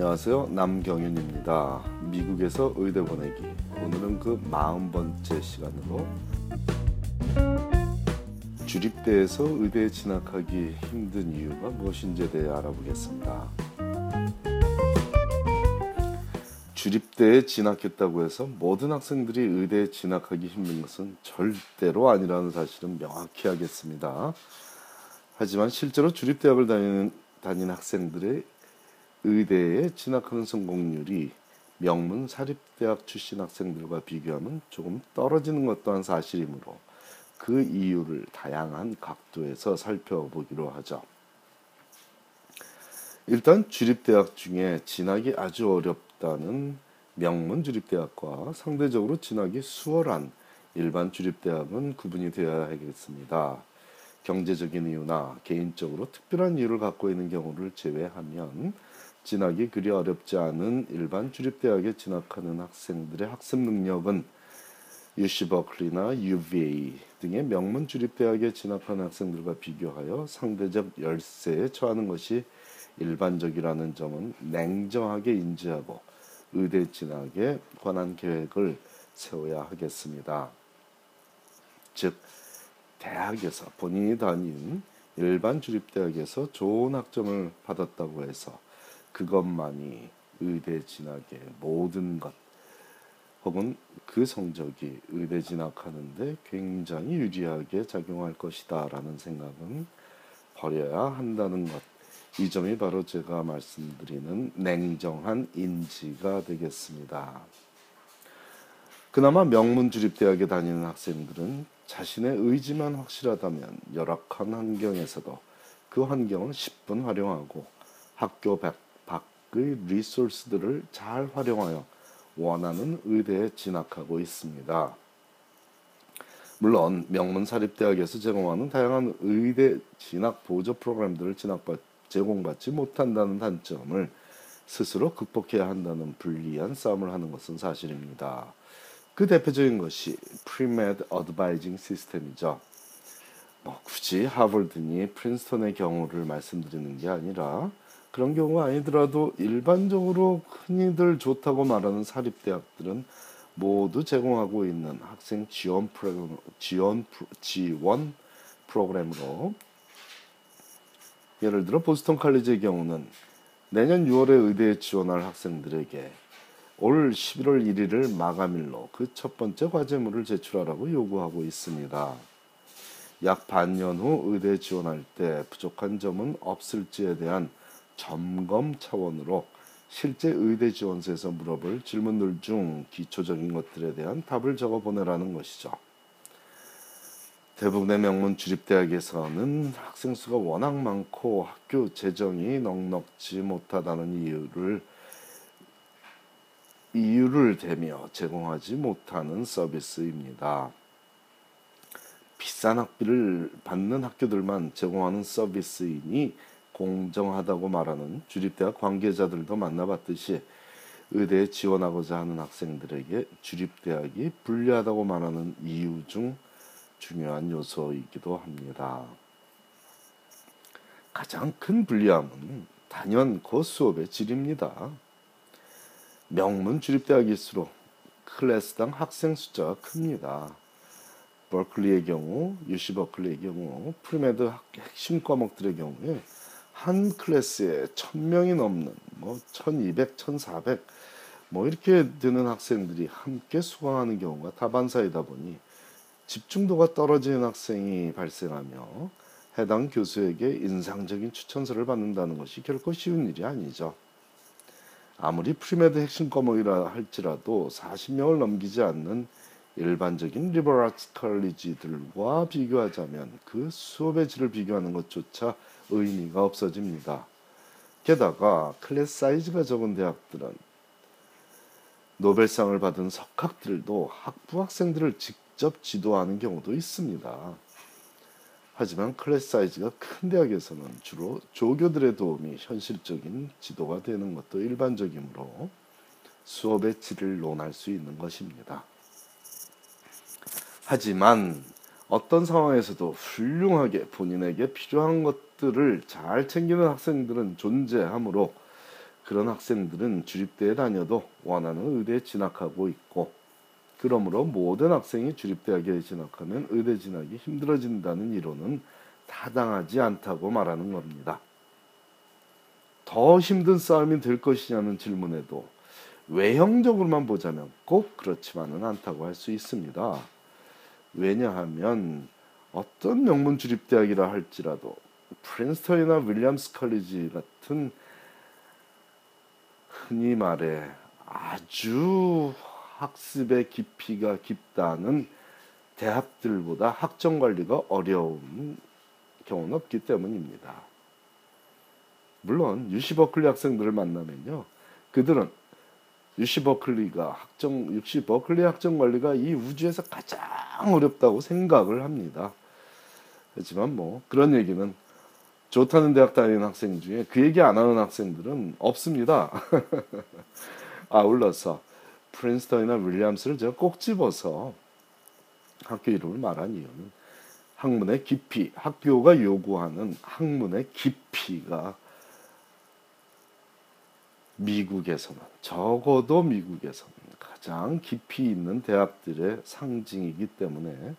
안녕하세요. 남경윤입니다. 미국에서 의대 보내기. 오늘은 그 마흔 번째 시간으로 주립대에서 의대에 진학하기 힘든 이유가 무엇인지에 대해 알아보겠습니다. 주립대에 진학했다고 해서 모든 학생들이 의대에 진학하기 힘든 것은 절대로 아니라는 사실은 명확히 하겠습니다. 하지만 실제로 주립대학을 다니는 다닌 학생들의 의대에 진학하는 성공률이 명문 사립대학 출신 학생들과 비교하면 조금 떨어지는 것 또한 사실이므로 그 이유를 다양한 각도에서 살펴보기로 하죠. 일단 주립대학 중에 진학이 아주 어렵다는 명문 주립대학과 상대적으로 진학이 수월한 일반 주립대학은 구분이 되어야 하겠습니다. 경제적인 이유나 개인적으로 특별한 이유를 갖고 있는 경우를 제외하면 진학이 그리 어렵지 않은 일반 주립대학에 진학하는 학생들의 학습 능력은 UC 버클리나 UVA 등의 명문 주립대학에 진학하는 학생들과 비교하여 상대적 열세에 처하는 것이 일반적이라는 점은 냉정하게 인지하고 의대 진학에 관한 계획을 세워야 하겠습니다. 즉, 대학에서 본인이 다닌 일반 주립대학에서 좋은 학점을 받았다고 해서 그것만이 의대 진학의 모든 것 혹은 그 성적이 의대 진학하는데 굉장히 유리하게 작용할 것이다 라는 생각은 버려야 한다는 것. 이 점이 바로 제가 말씀드리는 냉정한 인지가 되겠습니다. 그나마 명문 주립대학에 다니는 학생들은 자신의 의지만 확실하다면 열악한 환경에서도 그 환경을 10분 활용하고 학교 밖의 리소스들을 잘 활용하여 원하는 의대에 진학하고 있습니다. 물론 명문 사립대학에서 제공하는 다양한 의대 진학 보조 프로그램들을 진학받 제공받지 못한다는 단점을 스스로 극복해야 한다는 불리한 싸움을 하는 것은 사실입니다. 그 대표적인 것이 premed advising 시스템이죠. 뭐 굳이 하버드니 프린스턴의 경우를 말씀드리는 게 아니라 그런 경우가 아니더라도 일반적으로 흔히들 좋다고 말하는 사립대학들은 모두 제공하고 있는 학생 지원 프로그램, 지원, 지원 프로그램으로 예를 들어 보스턴 칼리지의 경우는 내년 6월에 의대에 지원할 학생들에게 올 11월 1일을 마감일로 그 첫 번째 과제물을 제출하라고 요구하고 있습니다. 약 반년 후 의대에 지원할 때 부족한 점은 없을지에 대한 점검 차원으로 실제 의대 지원서에서 물어볼 질문들 중 기초적인 것들에 대한 답을 적어 보내라는 것이죠. 대부분의 명문 주립대학에서는 학생 수가 워낙 많고 학교 재정이 넉넉지 못하다는 이유를 이유를 대며 제공하지 못하는 서비스입니다. 비싼 학비를 받는 학교들만 제공하는 서비스이니 공정하다고 말하는 주립대학 관계자들도 만나봤듯이 의대에 지원하고자 하는 학생들에게 주립대학이 불리하다고 말하는 이유 중 중요한 요소이기도 합니다. 가장 큰 불리함은 단연 그 수업의 질입니다. 명문 주립대학일수록 클래스당 학생 숫자가 큽니다. 버클리의 경우, UC 버클리의 경우, premed 핵심 과목들의 경우에 한 클래스에 천명이 넘는 뭐 1200, 1400 뭐 이렇게 되는 학생들이 함께 수강하는 경우가 다반사이다 보니 집중도가 떨어지는 학생이 발생하며 해당 교수에게 인상적인 추천서를 받는다는 것이 결코 쉬운 일이 아니죠. 아무리 premed 핵심 과목이라 할지라도 40명을 넘기지 않는 일반적인 liberal arts college들과 비교하자면 그 수업의 질을 비교하는 것조차 의미가 없어집니다. 게다가 클래스 사이즈가 적은 대학들은 노벨상을 받은 석학들도 학부 학생들을 직접 지도하는 경우도 있습니다. 하지만 클래스 사이즈가 큰 대학에서는 주로 조교들의 도움이 현실적인 지도가 되는 것도 일반적이므로 수업의 질을 논할 수 있는 것입니다. 하지만 어떤 상황에서도 훌륭하게 본인에게 필요한 것들을 잘 챙기는 학생들은 존재하므로 그런 학생들은 주립대에 다녀도 원하는 의대에 진학하고 있고 그러므로 모든 학생이 주립대학에 진학하면 의대 진학이 힘들어진다는 이론은 타당하지 않다고 말하는 겁니다. 더 힘든 싸움이 될 것이냐는 질문에도 외형적으로만 보자면 꼭 그렇지만은 않다고 할 수 있습니다. 왜냐하면 어떤 명문 주립 대학이라 할지라도 프린스턴이나 윌리엄스 컬리지 같은 흔히 말해 아주 학습의 깊이가 깊다는 대학들보다 학점 관리가 어려운 경우는 없기 때문입니다. 물론 UC 버클리 학생들을 만나면요. 그들은 UC 버클리가 학점 UC 버클리 학점 관리가 이 우주에서 가장 어렵다고 생각을 합니다. 하지만 뭐 그런 얘기는 좋다는 대학 다니는 학생 중에 그 얘기 안 하는 학생들은 없습니다. 아울러서 프린스턴이나 윌리엄스를 제가 꼭 집어서 학교 이름을 말한 이유는 학문의 깊이, 학교가 요구하는 학문의 깊이가 미국에서는 적어도 미국에서는 가장 깊이 있는 대학들의 상징이기 때문에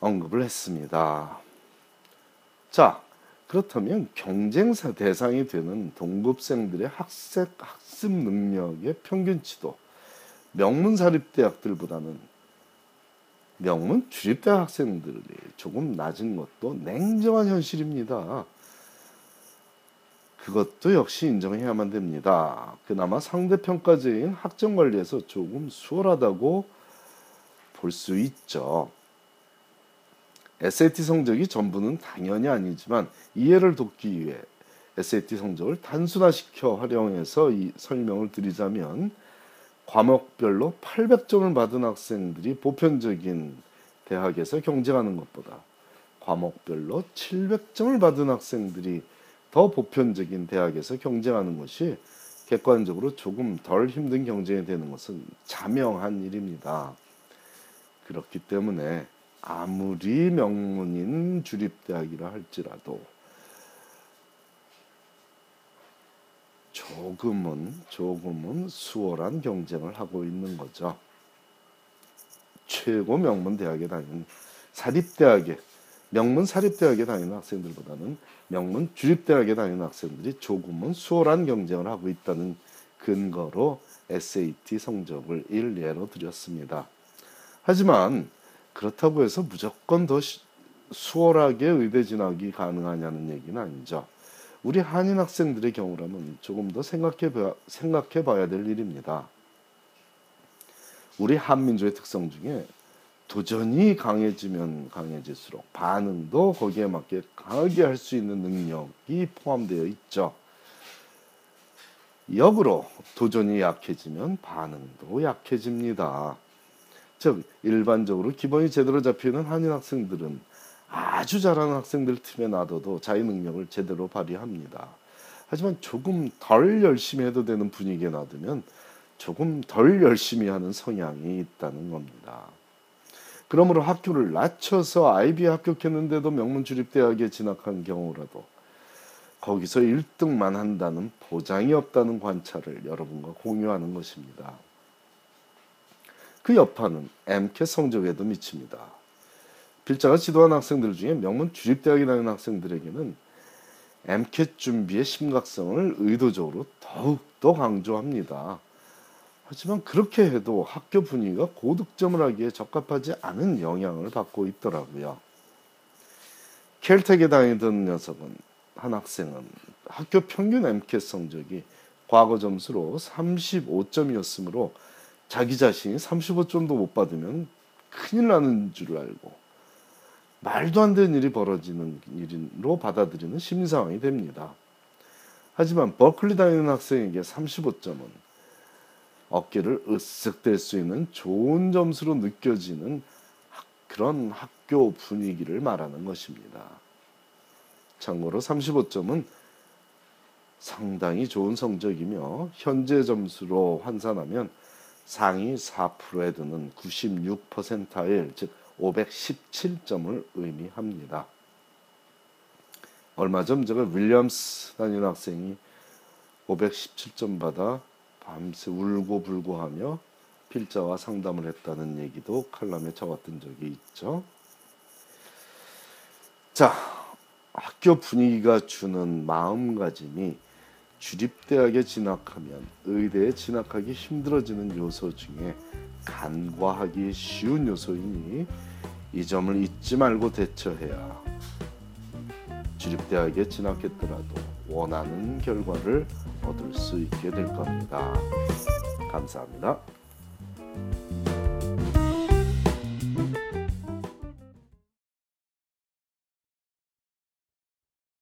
언급을 했습니다. 자, 그렇다면 경쟁사 대상이 되는 동급생들의 학습, 학습 능력의 평균치도 명문 사립대학들보다는 명문 주립대학 학생들이 조금 낮은 것도 냉정한 현실입니다. 그것도 역시 인정해야만 됩니다. 그나마 상대평가제인 학점 관리에서 조금 수월하다고 볼 수 있죠. SAT 성적이 전부는 당연히 아니지만 이해를 돕기 위해 SAT 성적을 단순화시켜 활용해서 이 설명을 드리자면 과목별로 800점을 받은 학생들이 보편적인 대학에서 경쟁하는 것보다 과목별로 700점을 받은 학생들이 더 보편적인 대학에서 경쟁하는 것이 객관적으로 조금 덜 힘든 경쟁이 되는 것은 자명한 일입니다. 그렇기 때문에 아무리 명문인 주립대학이라 할지라도 조금은 조금은 수월한 경쟁을 하고 있는 거죠. 최고 명문 대학에 다니는 사립대학에 명문 사립대학에 다니는 학생들보다는 명문 주립대학에 다니는 학생들이 조금은 수월한 경쟁을 하고 있다는 근거로 SAT 성적을 일례로 드렸습니다. 하지만 그렇다고 해서 무조건 더 수월하게 의대 진학이 가능하냐는 얘기는 아니죠. 우리 한인 학생들의 경우라면 조금 더 생각해 봐, 생각해 봐야 될 일입니다. 우리 한민족의 특성 중에 도전이 강해지면 강해질수록 반응도 거기에 맞게 강하게 할 수 있는 능력이 포함되어 있죠. 역으로 도전이 약해지면 반응도 약해집니다. 즉 일반적으로 기본이 제대로 잡히는 한인 학생들은 아주 잘하는 학생들 팀에 놔둬도 자기 능력을 제대로 발휘합니다. 하지만 조금 덜 열심히 해도 되는 분위기에 놔두면 조금 덜 열심히 하는 성향이 있다는 겁니다. 그러므로 학교를 낮춰서 아이비 합격했는데도 명문 주립대학에 진학한 경우라도 거기서 1등만 한다는 보장이 없다는 관찰을 여러분과 공유하는 것입니다. 그 여파는 MCAT 성적에도 미칩니다. 필자가 지도한 학생들 중에 명문 주립대학에 다니는 학생들에게는 MCAT 준비의 심각성을 의도적으로 더욱더 강조합니다. 하지만 그렇게 해도 학교 분위기가 고득점을 하기에 적합하지 않은 영향을 받고 있더라고요. 켈텍에 다니던 녀석은 한 학생은 학교 평균 MCAT 성적이 과거 점수로 35점이었으므로 자기 자신이 35점도 못 받으면 큰일 나는 줄 알고 말도 안 되는 일이 벌어지는 일로 받아들이는 심리 상황이 됩니다. 하지만 버클리 다니는 학생에게 35점은 어깨를 으쓱 댈 수 있는 좋은 점수로 느껴지는 그런 학교 분위기를 말하는 것입니다. 참고로 35점은 상당히 좋은 성적이며 현재 점수로 환산하면 상위 4%에 드는 96%일 즉 517점을 의미합니다. 얼마 전 제가 윌리엄스 다니는 학생이 517점 받아 밤새 울고 불고 하며 필자와 상담을 했다는 얘기도 칼럼에 적었던 적이 있죠. 자, 학교 분위기가 주는 마음가짐이 주립대학에 진학하면 의대에 진학하기 힘들어지는 요소 중에 간과하기 쉬운 요소이니 이 점을 잊지 말고 대처해야 주립대학에 진학했더라도 원하는 결과를 얻을 수 있게 될 겁니다. 감사합니다.